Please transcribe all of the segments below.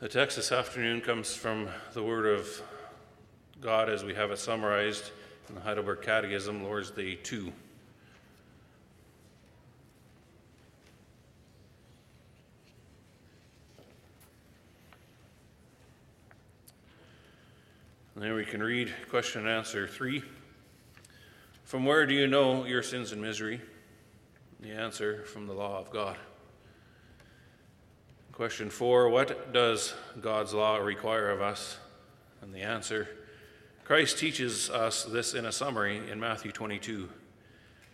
The text this afternoon comes from the Word of God as we have it summarized in the Heidelberg Catechism, Lord's Day 2. And there we can read question and answer 3. From where do you know your sins and misery? The answer from the law of God. Question four What does God's law require of us? And the answer Christ teaches us this in a summary in Matthew 22.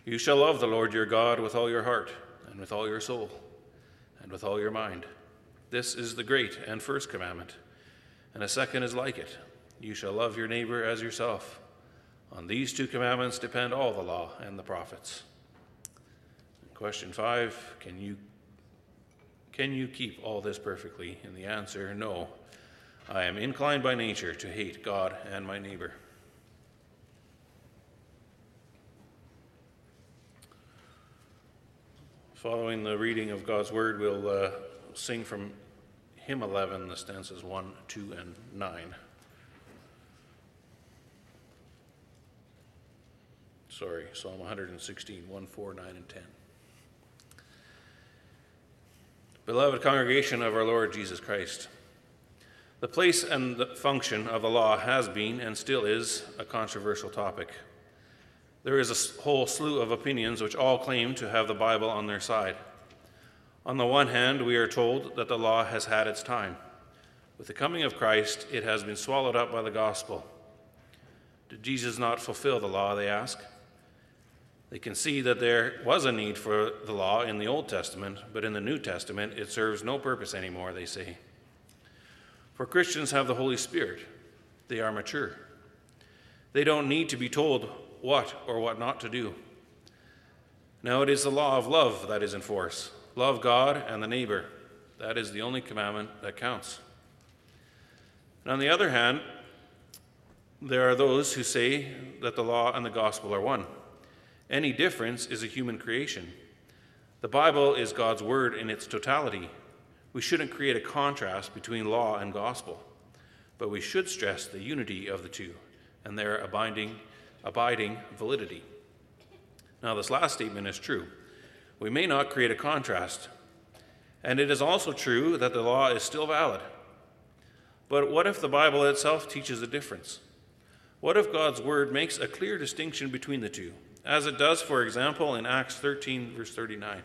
You shall love the Lord your God with all your heart, and with all your soul, and with all your mind. This is the great and first commandment. And a second is like it You shall love your neighbor as yourself. On these two commandments depend all the law and the prophets. Question five Can you can you keep all this perfectly? And the answer, no. I am inclined by nature to hate God and my neighbor. Following the reading of God's word, we'll uh, sing from hymn 11, the stanzas 1, 2, and 9. Sorry, Psalm 116, 1, 4, 9, and 10. Beloved congregation of our Lord Jesus Christ, the place and the function of the law has been and still is a controversial topic. There is a whole slew of opinions which all claim to have the Bible on their side. On the one hand, we are told that the law has had its time. With the coming of Christ, it has been swallowed up by the gospel. Did Jesus not fulfill the law, they ask? They can see that there was a need for the law in the Old Testament, but in the New Testament it serves no purpose anymore, they say. For Christians have the Holy Spirit, they are mature. They don't need to be told what or what not to do. Now it is the law of love that is in force love God and the neighbor. That is the only commandment that counts. And on the other hand, there are those who say that the law and the gospel are one. Any difference is a human creation. The Bible is God's word in its totality. We shouldn't create a contrast between law and gospel, but we should stress the unity of the two and their abiding, abiding validity. Now, this last statement is true. We may not create a contrast, and it is also true that the law is still valid. But what if the Bible itself teaches a difference? What if God's word makes a clear distinction between the two? As it does, for example, in Acts 13, verse 39,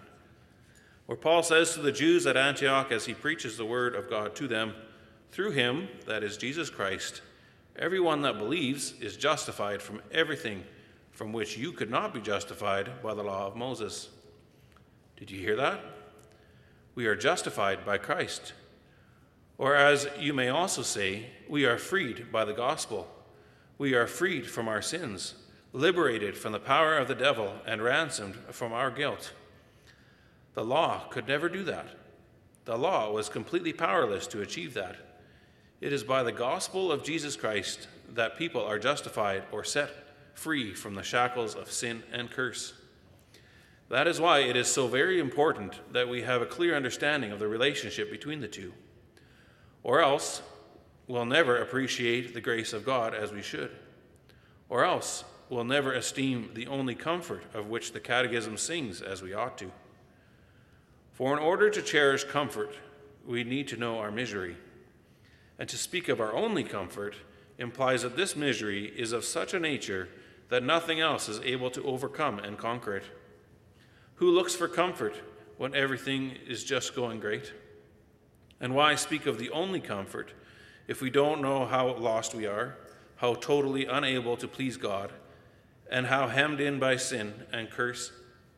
where Paul says to the Jews at Antioch as he preaches the word of God to them, through him, that is Jesus Christ, everyone that believes is justified from everything from which you could not be justified by the law of Moses. Did you hear that? We are justified by Christ. Or, as you may also say, we are freed by the gospel. We are freed from our sins liberated from the power of the devil and ransomed from our guilt. The law could never do that. The law was completely powerless to achieve that. It is by the gospel of Jesus Christ that people are justified or set free from the shackles of sin and curse. That is why it is so very important that we have a clear understanding of the relationship between the two. Or else, we'll never appreciate the grace of God as we should. Or else, will never esteem the only comfort of which the Catechism sings as we ought to. For in order to cherish comfort, we need to know our misery. And to speak of our only comfort implies that this misery is of such a nature that nothing else is able to overcome and conquer it. Who looks for comfort when everything is just going great? And why speak of the only comfort if we don't know how lost we are, how totally unable to please God, and how hemmed in by sin and curse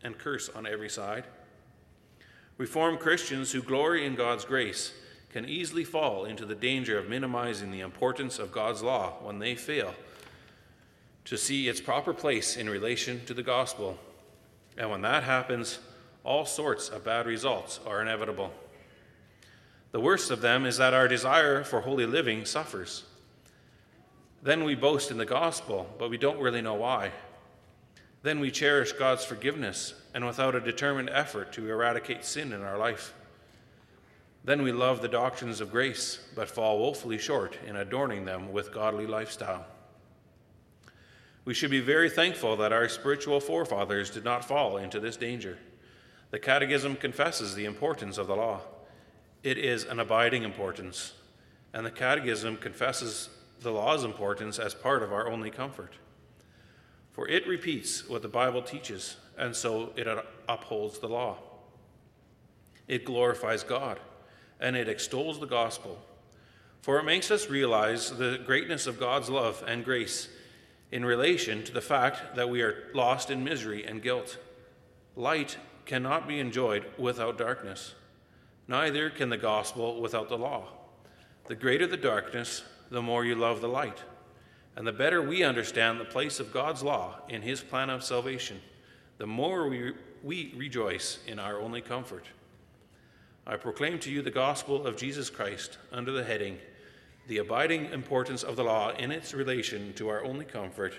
and curse on every side. Reformed Christians who glory in God's grace can easily fall into the danger of minimizing the importance of God's law when they fail to see its proper place in relation to the gospel. And when that happens, all sorts of bad results are inevitable. The worst of them is that our desire for holy living suffers. Then we boast in the gospel, but we don't really know why. Then we cherish God's forgiveness and without a determined effort to eradicate sin in our life. Then we love the doctrines of grace, but fall woefully short in adorning them with godly lifestyle. We should be very thankful that our spiritual forefathers did not fall into this danger. The Catechism confesses the importance of the law. It is an abiding importance, and the Catechism confesses the law's importance as part of our only comfort. For it repeats what the Bible teaches, and so it upholds the law. It glorifies God and it extols the gospel. For it makes us realize the greatness of God's love and grace in relation to the fact that we are lost in misery and guilt. Light cannot be enjoyed without darkness, neither can the gospel without the law. The greater the darkness, the more you love the light. And the better we understand the place of God's law in his plan of salvation, the more we, we rejoice in our only comfort. I proclaim to you the gospel of Jesus Christ under the heading, The Abiding Importance of the Law in its Relation to Our Only Comfort.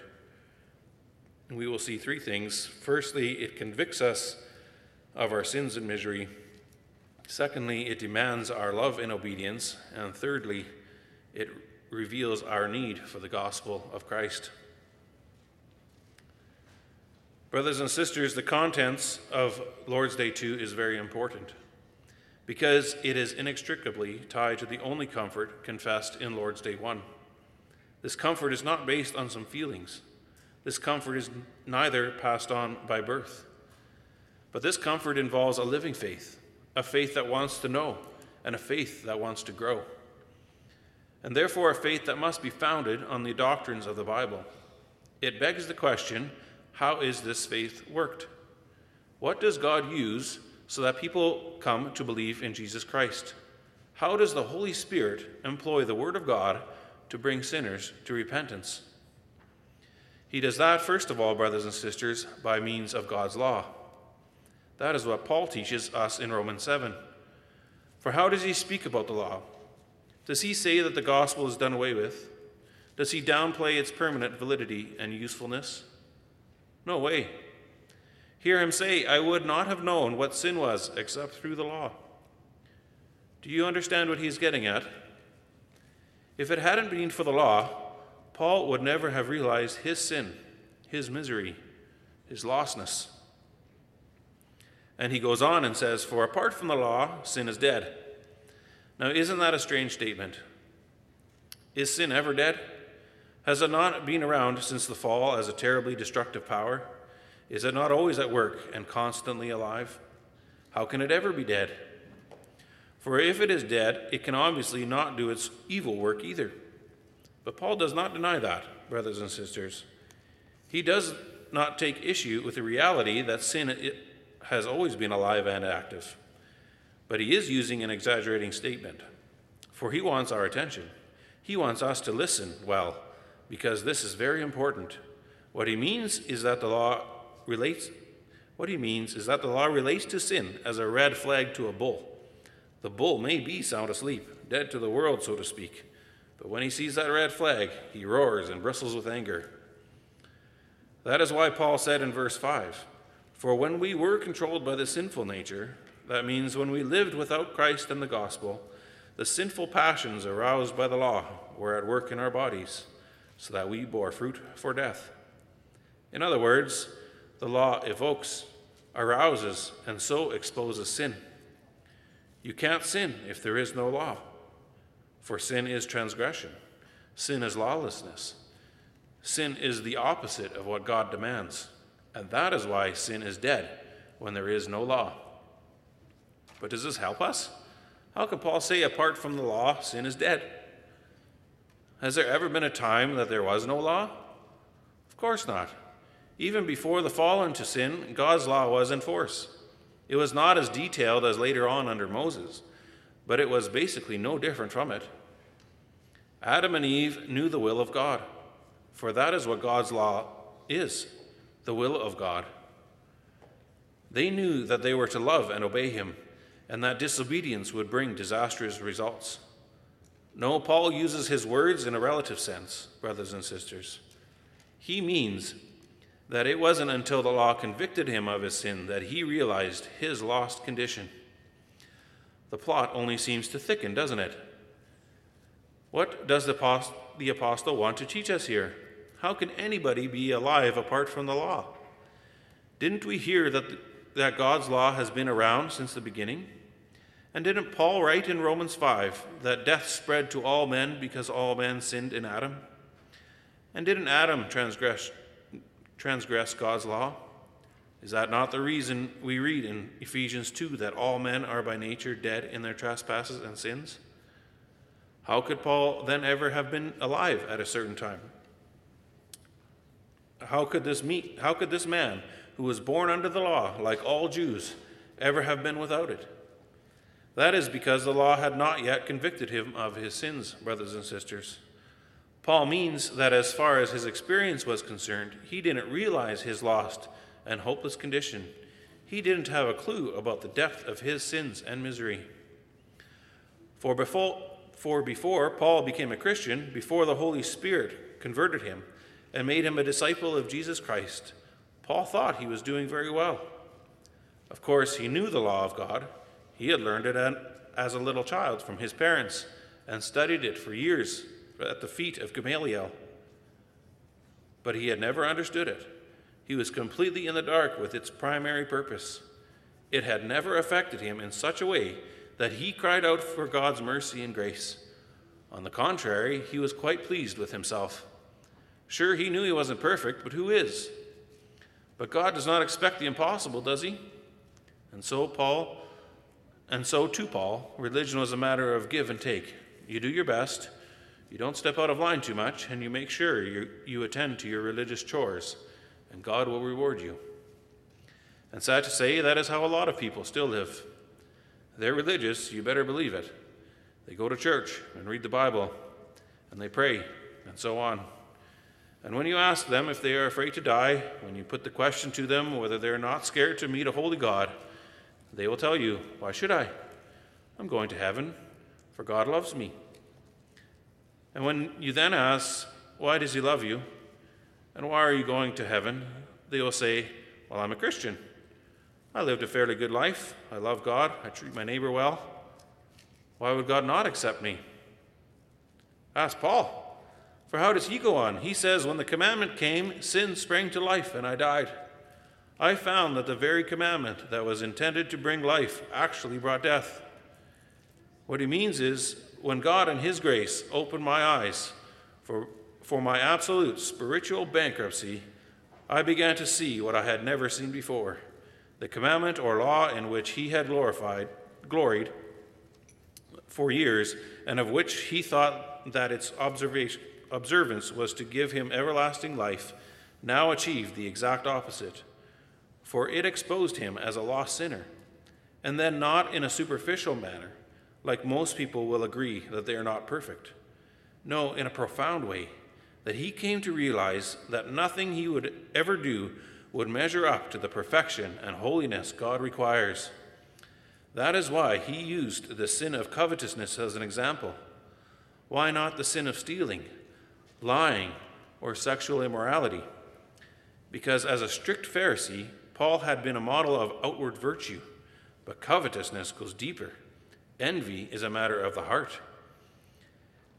We will see three things. Firstly, it convicts us of our sins and misery. Secondly, it demands our love and obedience. And thirdly, it reveals our need for the gospel of Christ. Brothers and sisters, the contents of Lord's Day 2 is very important because it is inextricably tied to the only comfort confessed in Lord's Day 1. This comfort is not based on some feelings. This comfort is neither passed on by birth. But this comfort involves a living faith, a faith that wants to know, and a faith that wants to grow. And therefore, a faith that must be founded on the doctrines of the Bible. It begs the question how is this faith worked? What does God use so that people come to believe in Jesus Christ. How does the Holy Spirit employ the Word of God to bring sinners to repentance? He does that, first of all, brothers and sisters, by means of God's law. That is what Paul teaches us in Romans 7. For how does he speak about the law? Does he say that the gospel is done away with? Does he downplay its permanent validity and usefulness? No way. Hear him say, I would not have known what sin was except through the law. Do you understand what he's getting at? If it hadn't been for the law, Paul would never have realized his sin, his misery, his lostness. And he goes on and says, For apart from the law, sin is dead. Now, isn't that a strange statement? Is sin ever dead? Has it not been around since the fall as a terribly destructive power? Is it not always at work and constantly alive? How can it ever be dead? For if it is dead, it can obviously not do its evil work either. But Paul does not deny that, brothers and sisters. He does not take issue with the reality that sin has always been alive and active. But he is using an exaggerating statement, for he wants our attention. He wants us to listen well, because this is very important. What he means is that the law relates, what he means is that the law relates to sin as a red flag to a bull. The bull may be sound asleep, dead to the world, so to speak, but when he sees that red flag, he roars and bristles with anger. That is why Paul said in verse 5 For when we were controlled by the sinful nature, that means when we lived without Christ and the gospel, the sinful passions aroused by the law were at work in our bodies, so that we bore fruit for death. In other words, the law evokes, arouses, and so exposes sin. You can't sin if there is no law, for sin is transgression, sin is lawlessness. Sin is the opposite of what God demands, and that is why sin is dead when there is no law. But does this help us? How can Paul say, apart from the law, sin is dead? Has there ever been a time that there was no law? Of course not. Even before the fall into sin, God's law was in force. It was not as detailed as later on under Moses, but it was basically no different from it. Adam and Eve knew the will of God, for that is what God's law is the will of God. They knew that they were to love and obey Him, and that disobedience would bring disastrous results. No, Paul uses his words in a relative sense, brothers and sisters. He means that it wasn't until the law convicted him of his sin that he realized his lost condition. the plot only seems to thicken, doesn't it? What does the, apostle want to teach us here? How can anybody be alive apart from the law? Didn't we hear that, that God's law has been around since the beginning? And didn't Paul write in Romans 5 that death spread to all men because all men sinned in Adam? And didn't Adam transgress, transgress God's law? Is that not the reason we read in Ephesians 2 that all men are by nature dead in their trespasses and sins? How could Paul then ever have been alive at a certain time? How could this meet, how could this man who was born under the law, like all Jews, ever have been without it? That is because the law had not yet convicted him of his sins, brothers and sisters. Paul means that as far as his experience was concerned, he didn't realize his lost and hopeless condition. He didn't have a clue about the depth of his sins and misery. For before, for before Paul became a Christian, before the Holy Spirit converted him and made him a disciple of Jesus Christ, Paul thought he was doing very well. Of course, he knew the law of God he had learned it as a little child from his parents and studied it for years at the feet of Gamaliel. But he had never understood it. He was completely in the dark with its primary purpose. It had never affected him in such a way that he cried out for God's mercy and grace. On the contrary, he was quite pleased with himself. Sure, he knew he wasn't perfect, but who is? But God does not expect the impossible, does he? And so Paul and so, to Paul, religion was a matter of give and take. You do your best, you don't step out of line too much, and you make sure you, you attend to your religious chores, and God will reward you. And sad to say, that is how a lot of people still live. They're religious, you better believe it. They go to church and read the Bible, and they pray, and so on. And when you ask them if they are afraid to die, when you put the question to them whether they're not scared to meet a holy God, they will tell you, Why should I? I'm going to heaven, for God loves me. And when you then ask, Why does He love you? And why are you going to heaven? They will say, Well, I'm a Christian. I lived a fairly good life. I love God. I treat my neighbor well. Why would God not accept me? Ask Paul. For how does he go on? He says, When the commandment came, sin sprang to life, and I died. I found that the very commandment that was intended to bring life actually brought death. What he means is when God, in his grace, opened my eyes for, for my absolute spiritual bankruptcy, I began to see what I had never seen before the commandment or law in which he had glorified, gloried for years, and of which he thought that its observance was to give him everlasting life, now achieved the exact opposite for it exposed him as a lost sinner, and then not in a superficial manner, like most people will agree that they are not perfect. No, in a profound way, that he came to realize that nothing he would ever do would measure up to the perfection and holiness God requires. That is why he used the sin of covetousness as an example. Why not the sin of stealing, lying, or sexual immorality? Because as a strict Pharisee, Paul had been a model of outward virtue, but covetousness goes deeper. Envy is a matter of the heart.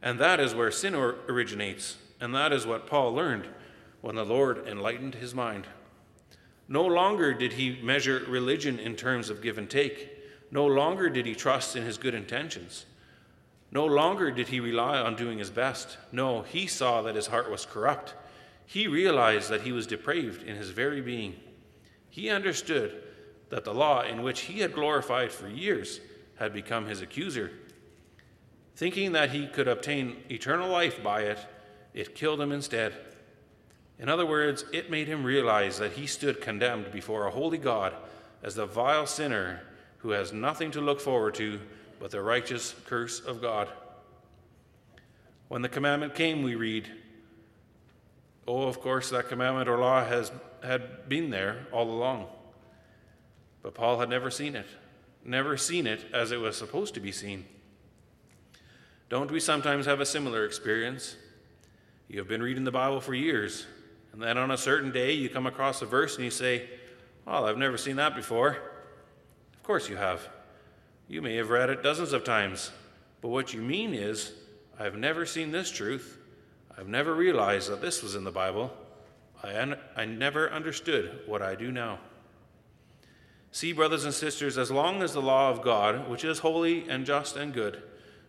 And that is where sin originates, and that is what Paul learned when the Lord enlightened his mind. No longer did he measure religion in terms of give and take. No longer did he trust in his good intentions. No longer did he rely on doing his best. No, he saw that his heart was corrupt. He realized that he was depraved in his very being. He understood that the law in which he had glorified for years had become his accuser. Thinking that he could obtain eternal life by it, it killed him instead. In other words, it made him realize that he stood condemned before a holy God as the vile sinner who has nothing to look forward to but the righteous curse of God. When the commandment came, we read, Oh, of course, that commandment or law has had been there all along. But Paul had never seen it, never seen it as it was supposed to be seen. Don't we sometimes have a similar experience? You have been reading the Bible for years, and then on a certain day you come across a verse and you say, Well, I've never seen that before. Of course you have. You may have read it dozens of times, but what you mean is, I've never seen this truth. I've never realized that this was in the Bible. I, un- I never understood what I do now. See, brothers and sisters, as long as the law of God, which is holy and just and good,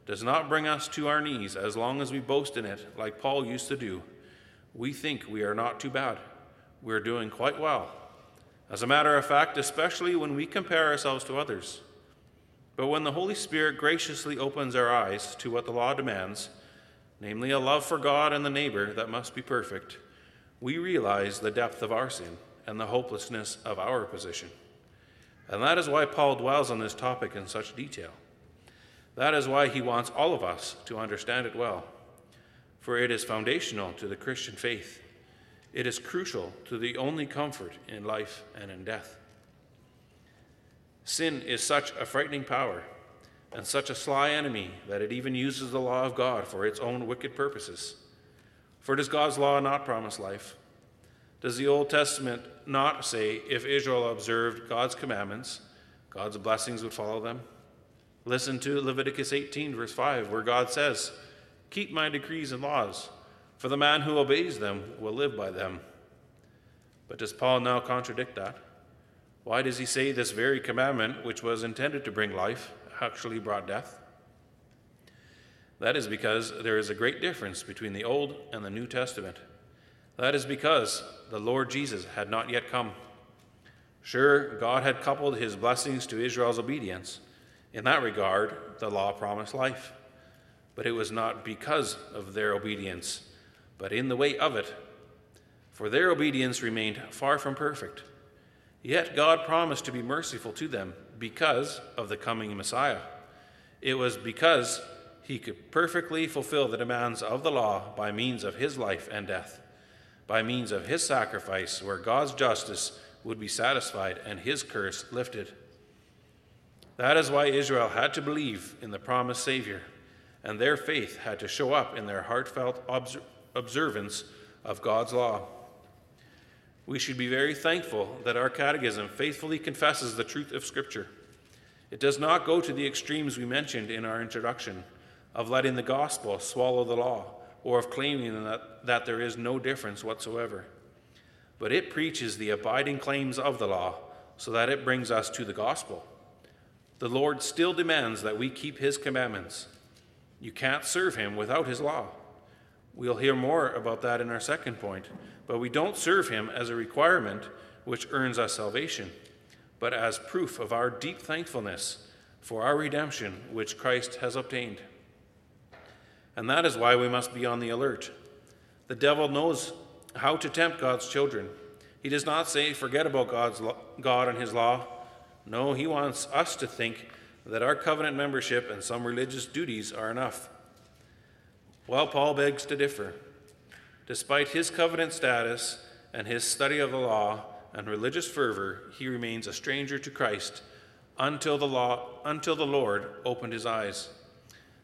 does not bring us to our knees, as long as we boast in it, like Paul used to do, we think we are not too bad. We're doing quite well. As a matter of fact, especially when we compare ourselves to others. But when the Holy Spirit graciously opens our eyes to what the law demands, namely a love for God and the neighbor that must be perfect, we realize the depth of our sin and the hopelessness of our position. And that is why Paul dwells on this topic in such detail. That is why he wants all of us to understand it well, for it is foundational to the Christian faith. It is crucial to the only comfort in life and in death. Sin is such a frightening power and such a sly enemy that it even uses the law of God for its own wicked purposes. For does God's law not promise life? Does the Old Testament not say if Israel observed God's commandments, God's blessings would follow them? Listen to Leviticus 18, verse 5, where God says, Keep my decrees and laws, for the man who obeys them will live by them. But does Paul now contradict that? Why does he say this very commandment, which was intended to bring life, actually brought death? That is because there is a great difference between the Old and the New Testament. That is because the Lord Jesus had not yet come. Sure, God had coupled his blessings to Israel's obedience. In that regard, the law promised life. But it was not because of their obedience, but in the way of it. For their obedience remained far from perfect. Yet God promised to be merciful to them because of the coming Messiah. It was because he could perfectly fulfill the demands of the law by means of his life and death, by means of his sacrifice, where God's justice would be satisfied and his curse lifted. That is why Israel had to believe in the promised Savior, and their faith had to show up in their heartfelt observance of God's law we should be very thankful that our catechism faithfully confesses the truth of Scripture. It does not go to the extremes we mentioned in our introduction of letting the gospel swallow the law or of claiming that, that there is no difference whatsoever. But it preaches the abiding claims of the law so that it brings us to the gospel. The Lord still demands that we keep his commandments. You can't serve him without his law. We'll hear more about that in our second point, but we don't serve him as a requirement which earns us salvation, but as proof of our deep thankfulness for our redemption which Christ has obtained. And that is why we must be on the alert. The devil knows how to tempt God's children. He does not say, forget about God's lo- God and his law. No, he wants us to think that our covenant membership and some religious duties are enough. Well, Paul begs to differ. Despite his covenant status and his study of the law and religious fervor, he remains a stranger to Christ until the law until the Lord opened his eyes.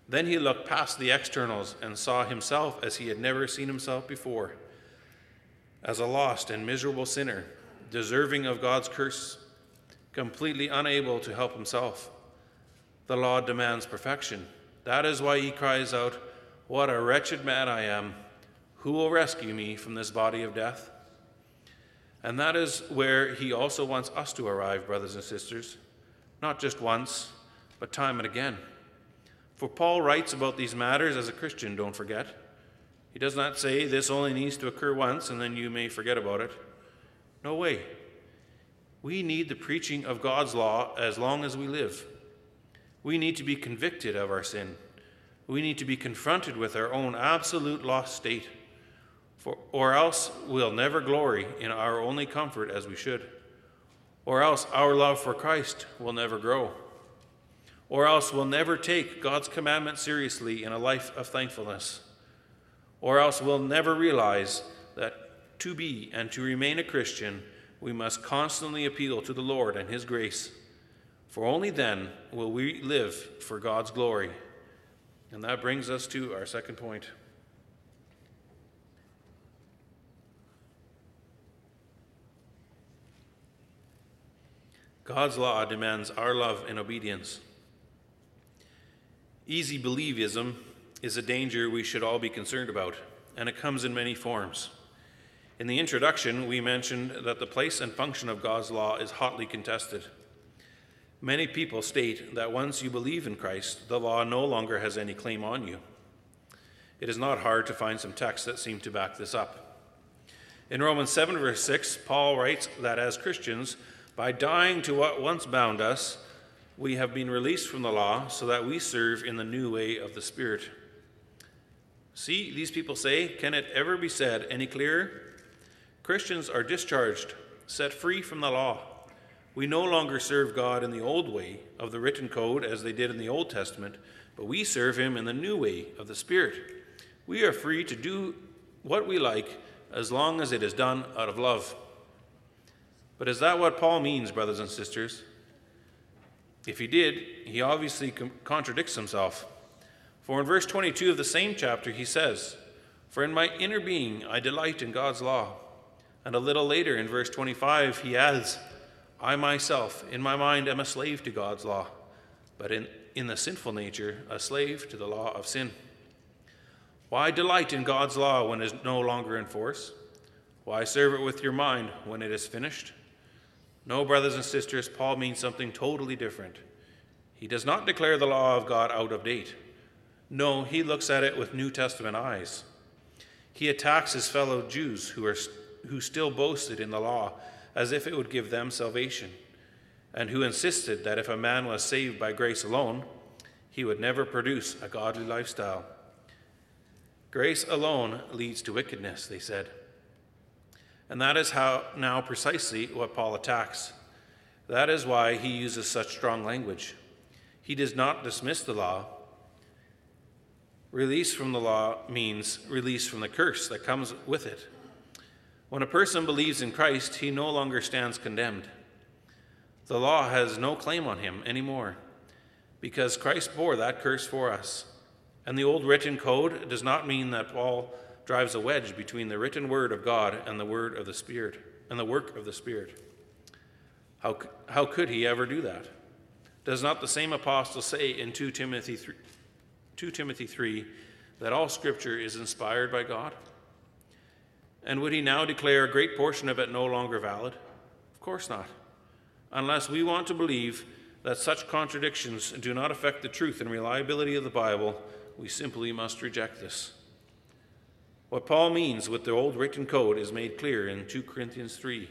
Then he looked past the externals and saw himself as he had never seen himself before, as a lost and miserable sinner, deserving of God's curse, completely unable to help himself. The law demands perfection. That is why he cries out, What a wretched man I am! Who will rescue me from this body of death? And that is where he also wants us to arrive, brothers and sisters, not just once, but time and again. For Paul writes about these matters as a Christian, don't forget. He does not say this only needs to occur once and then you may forget about it. No way. We need the preaching of God's law as long as we live. We need to be convicted of our sin. We need to be confronted with our own absolute lost state. For, or else we'll never glory in our only comfort as we should. Or else our love for Christ will never grow. Or else we'll never take God's commandment seriously in a life of thankfulness. Or else we'll never realize that to be and to remain a Christian, we must constantly appeal to the Lord and His grace. For only then will we live for God's glory. And that brings us to our second point. God's law demands our love and obedience. Easy believism is a danger we should all be concerned about, and it comes in many forms. In the introduction, we mentioned that the place and function of God's law is hotly contested. Many people state that once you believe in Christ, the law no longer has any claim on you. It is not hard to find some texts that seem to back this up. In Romans 7, verse 6, Paul writes that as Christians, by dying to what once bound us, we have been released from the law so that we serve in the new way of the Spirit. See, these people say, can it ever be said any clearer? Christians are discharged, set free from the law. We no longer serve God in the old way of the written code as they did in the Old Testament, but we serve Him in the new way of the Spirit. We are free to do what we like as long as it is done out of love. But is that what Paul means, brothers and sisters? If he did, he obviously contradicts himself. For in verse 22 of the same chapter, he says, For in my inner being I delight in God's law. And a little later, in verse 25, he adds, I myself, in my mind, am a slave to God's law, but in, in the sinful nature, a slave to the law of sin. Why delight in God's law when it is no longer in force? Why serve it with your mind when it is finished? No, brothers and sisters, Paul means something totally different. He does not declare the law of God out of date. No, he looks at it with New Testament eyes. He attacks his fellow Jews who, are, who still boasted in the law as if it would give them salvation, and who insisted that if a man was saved by grace alone, he would never produce a godly lifestyle. Grace alone leads to wickedness, they said. And that is how now precisely what Paul attacks. That is why he uses such strong language. He does not dismiss the law. Release from the law means release from the curse that comes with it. When a person believes in Christ, he no longer stands condemned. The law has no claim on him anymore because Christ bore that curse for us. And the old written code does not mean that Paul drives a wedge between the written word of God and the word of the Spirit and the work of the Spirit. How, how could he ever do that? Does not the same apostle say in 2 Timothy 3, 2 Timothy 3 that all scripture is inspired by God? And would he now declare a great portion of it no longer valid? Of course not. Unless we want to believe that such contradictions do not affect the truth and reliability of the Bible, we simply must reject this. What Paul means with the old written code is made clear in 2 Corinthians 3.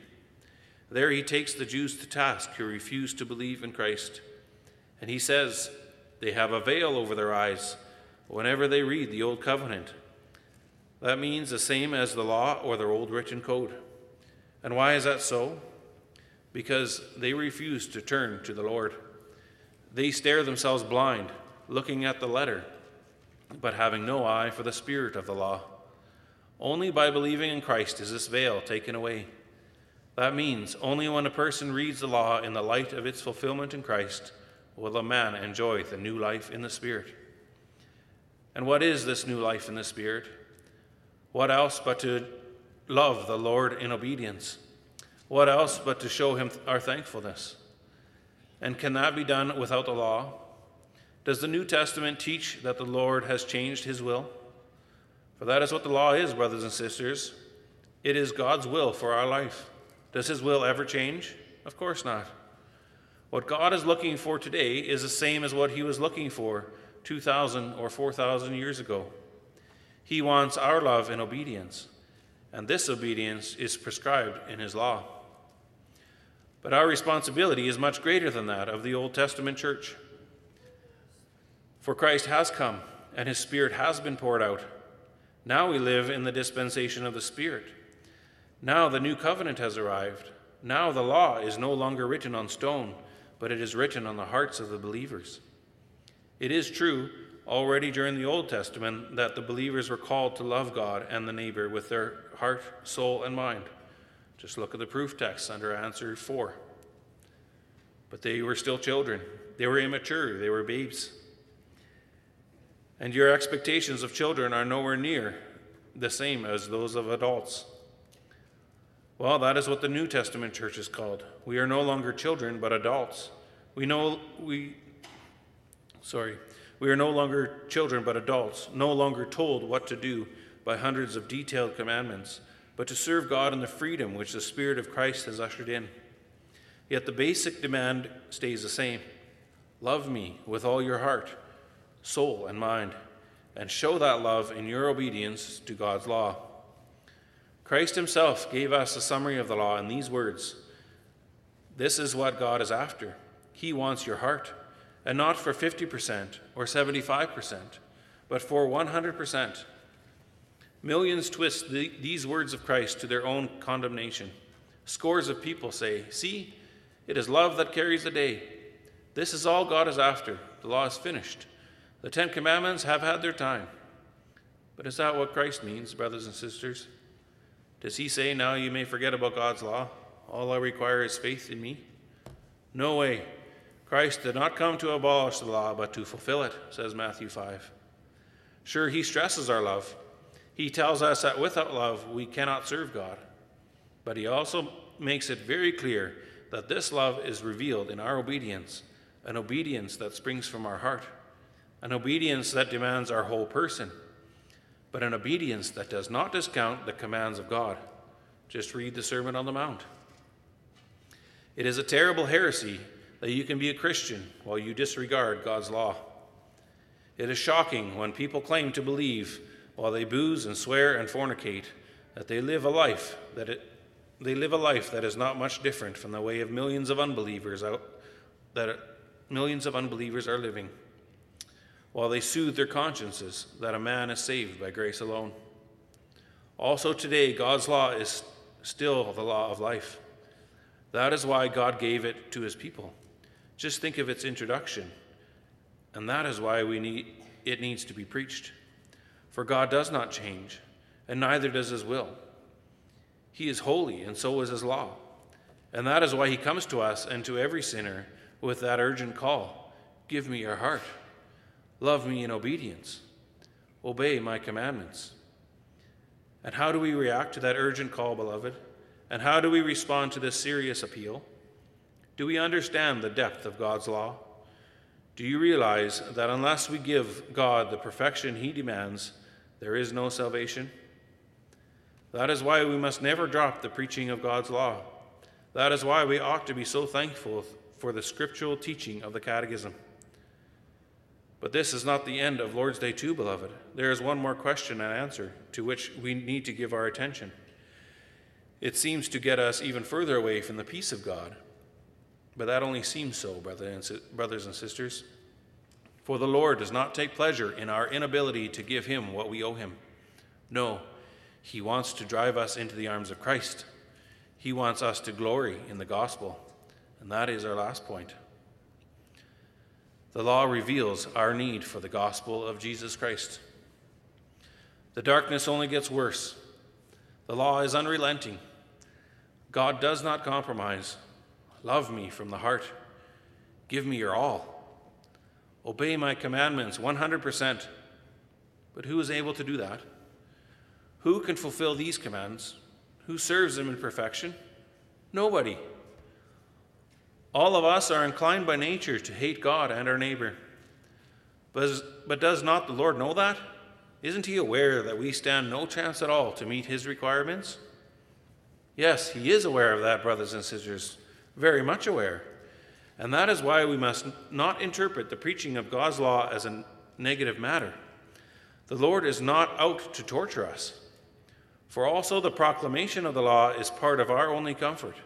There he takes the Jews to task who refuse to believe in Christ. And he says they have a veil over their eyes whenever they read the Old Covenant. That means the same as the law or their old written code. And why is that so? Because they refuse to turn to the Lord. They stare themselves blind, looking at the letter, but having no eye for the spirit of the law. Only by believing in Christ is this veil taken away. That means only when a person reads the law in the light of its fulfillment in Christ will a man enjoy the new life in the Spirit. And what is this new life in the Spirit? What else but to love the Lord in obedience? What else but to show him our thankfulness? And can that be done without the law? Does the New Testament teach that the Lord has changed his will? For that is what the law is, brothers and sisters. It is God's will for our life. Does his will ever change? Of course not. What God is looking for today is the same as what he was looking for 2,000 or 4,000 years ago. He wants our love and obedience, and this obedience is prescribed in his law. But our responsibility is much greater than that of the Old Testament church. For Christ has come, and his Spirit has been poured out. Now we live in the dispensation of the Spirit. Now the new covenant has arrived. Now the law is no longer written on stone, but it is written on the hearts of the believers. It is true, already during the Old Testament, that the believers were called to love God and the neighbor with their heart, soul, and mind. Just look at the proof text under answer 4. But they were still children, they were immature, they were babes and your expectations of children are nowhere near the same as those of adults. Well, that is what the New Testament church is called. We are no longer children, but adults. We know we sorry, We are no longer children but adults, no longer told what to do by hundreds of detailed commandments, but to serve God in the freedom which the Spirit of Christ has ushered in. Yet the basic demand stays the same love me with all your heart, soul, and mind, and show that love in your obedience to God's law. Christ Himself gave us a summary of the law in these words This is what God is after. He wants your heart, and not for 50% or 75%, but for 100%. Millions twist the, these words of Christ to their own condemnation. Scores of people say, See, it is love that carries the day. This is all God is after. The law is finished. The Ten Commandments have had their time. But is that what Christ means, brothers and sisters? Does he say, Now you may forget about God's law? All I require is faith in me? No way. Christ did not come to abolish the law, but to fulfill it, says Matthew 5. Sure, he stresses our love. He tells us that without love, we cannot serve God. But he also makes it very clear that this love is revealed in our obedience, an obedience that springs from our heart, an obedience that demands our whole person, but an obedience that does not discount the commands of God. Just read the Sermon on the Mount. It is a terrible heresy that you can be a Christian while you disregard God's law. It is shocking when people claim to believe, while they booze and swear and fornicate, that they live a life that it, they live a life that is not much different from the way of millions of unbelievers out, that millions of unbelievers are living, while they soothe their consciences that a man is saved by grace alone. Also, today, God's law is still the law of life. That is why God gave it to his people. Just think of its introduction. And that is why we need, it needs to be preached. For God does not change, and neither does his will. He is holy, and so is his law. And that is why he comes to us and to every sinner with that urgent call Give me your heart. Love me in obedience. Obey my commandments. And how do we react to that urgent call, beloved? And how do we respond to this serious appeal? Do we understand the depth of God's law? Do you realize that unless we give God the perfection he demands, there is no salvation? That is why we must never drop the preaching of God's law. That is why we ought to be so thankful for the scriptural teaching of the Catechism. But this is not the end of Lord's Day 2, beloved. There is one more question and answer to which we need to give our attention. It seems to get us even further away from the peace of God. But that only seems so, brothers and sisters. For the Lord does not take pleasure in our inability to give him what we owe him. No, he wants to drive us into the arms of Christ. He wants us to glory in the gospel. And that is our last point. The law reveals our need for the gospel of Jesus Christ. The darkness only gets worse. The law is unrelenting. God does not compromise. Love me from the heart. Give me your all. Obey my commandments 100%. But who is able to do that? Who can fulfill these commands? Who serves them in perfection? Nobody. All of us are inclined by nature to hate God and our neighbor. But, but does not the Lord know that? Isn't he aware that we stand no chance at all to meet his requirements? Yes, he is aware of that, brothers and sisters, very much aware. And that is why we must not interpret the preaching of God's law as a negative matter. The Lord is not out to torture us. For also the proclamation of the law is part of our only comfort.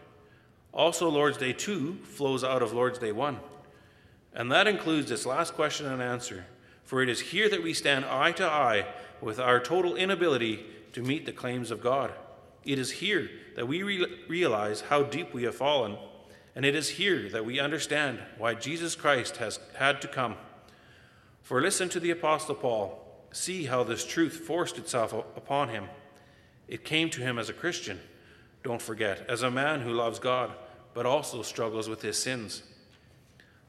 Also, Lord's Day 2 flows out of Lord's Day 1. And that includes this last question and answer. For it is here that we stand eye to eye with our total inability to meet the claims of God. It is here that we re- realize how deep we have fallen. And it is here that we understand why Jesus Christ has had to come. For listen to the Apostle Paul. See how this truth forced itself upon him. It came to him as a Christian, don't forget, as a man who loves God, but also struggles with his sins.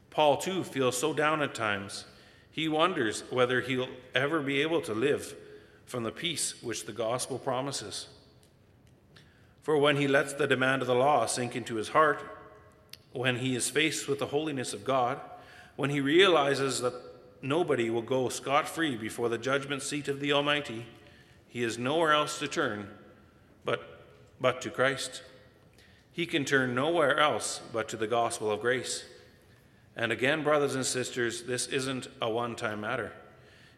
Paul, too, feels so down at times. He wonders whether he'll ever be able to live from the peace which the gospel promises. For when he lets the demand of the law sink into his heart, when he is faced with the holiness of God, when he realizes that nobody will go scot free before the judgment seat of the Almighty. He has nowhere else to turn but, but to Christ. He can turn nowhere else but to the gospel of grace. And again, brothers and sisters, this isn't a one time matter.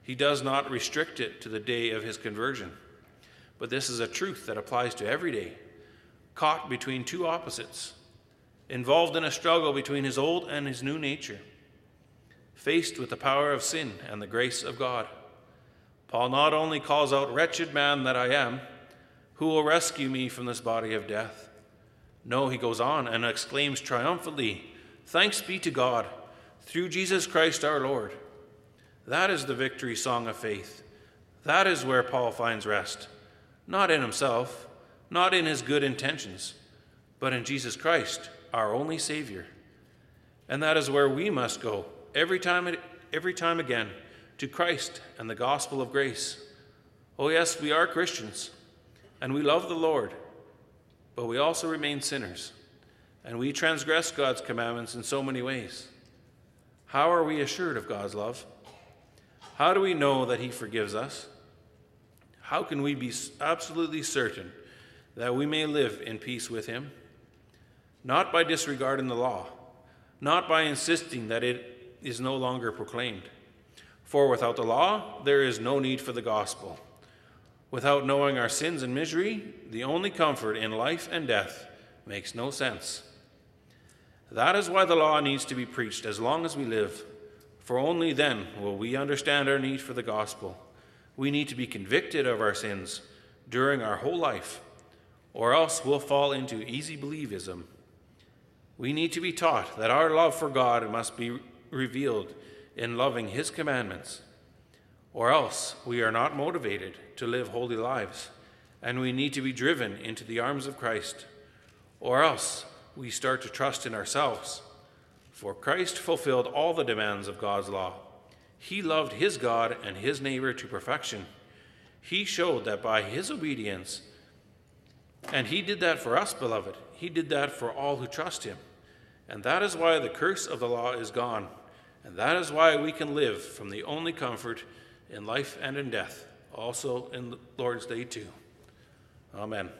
He does not restrict it to the day of his conversion. But this is a truth that applies to every day, caught between two opposites, involved in a struggle between his old and his new nature, faced with the power of sin and the grace of God. Paul not only calls out, Wretched man that I am, who will rescue me from this body of death? No, he goes on and exclaims triumphantly, Thanks be to God through Jesus Christ our Lord. That is the victory song of faith. That is where Paul finds rest, not in himself, not in his good intentions, but in Jesus Christ, our only Savior. And that is where we must go every time, every time again to Christ and the gospel of grace. Oh, yes, we are Christians, and we love the Lord, but we also remain sinners, and we transgress God's commandments in so many ways. How are we assured of God's love? How do we know that He forgives us? How can we be absolutely certain that we may live in peace with Him? Not by disregarding the law, not by insisting that it is no longer proclaimed. For without the law, there is no need for the gospel. Without knowing our sins and misery, the only comfort in life and death makes no sense. That is why the law needs to be preached as long as we live, for only then will we understand our need for the gospel. We need to be convicted of our sins during our whole life, or else we'll fall into easy believism. We need to be taught that our love for God must be revealed in loving His commandments, or else we are not motivated to live holy lives, and we need to be driven into the arms of Christ, or else we start to trust in ourselves. For Christ fulfilled all the demands of God's law. He loved his God and his neighbor to perfection. He showed that by his obedience, and he did that for us, beloved, he did that for all who trust him. And that is why the curse of the law is gone. And that is why we can live from the only comfort in life and in death also in Lord's day two. Amen.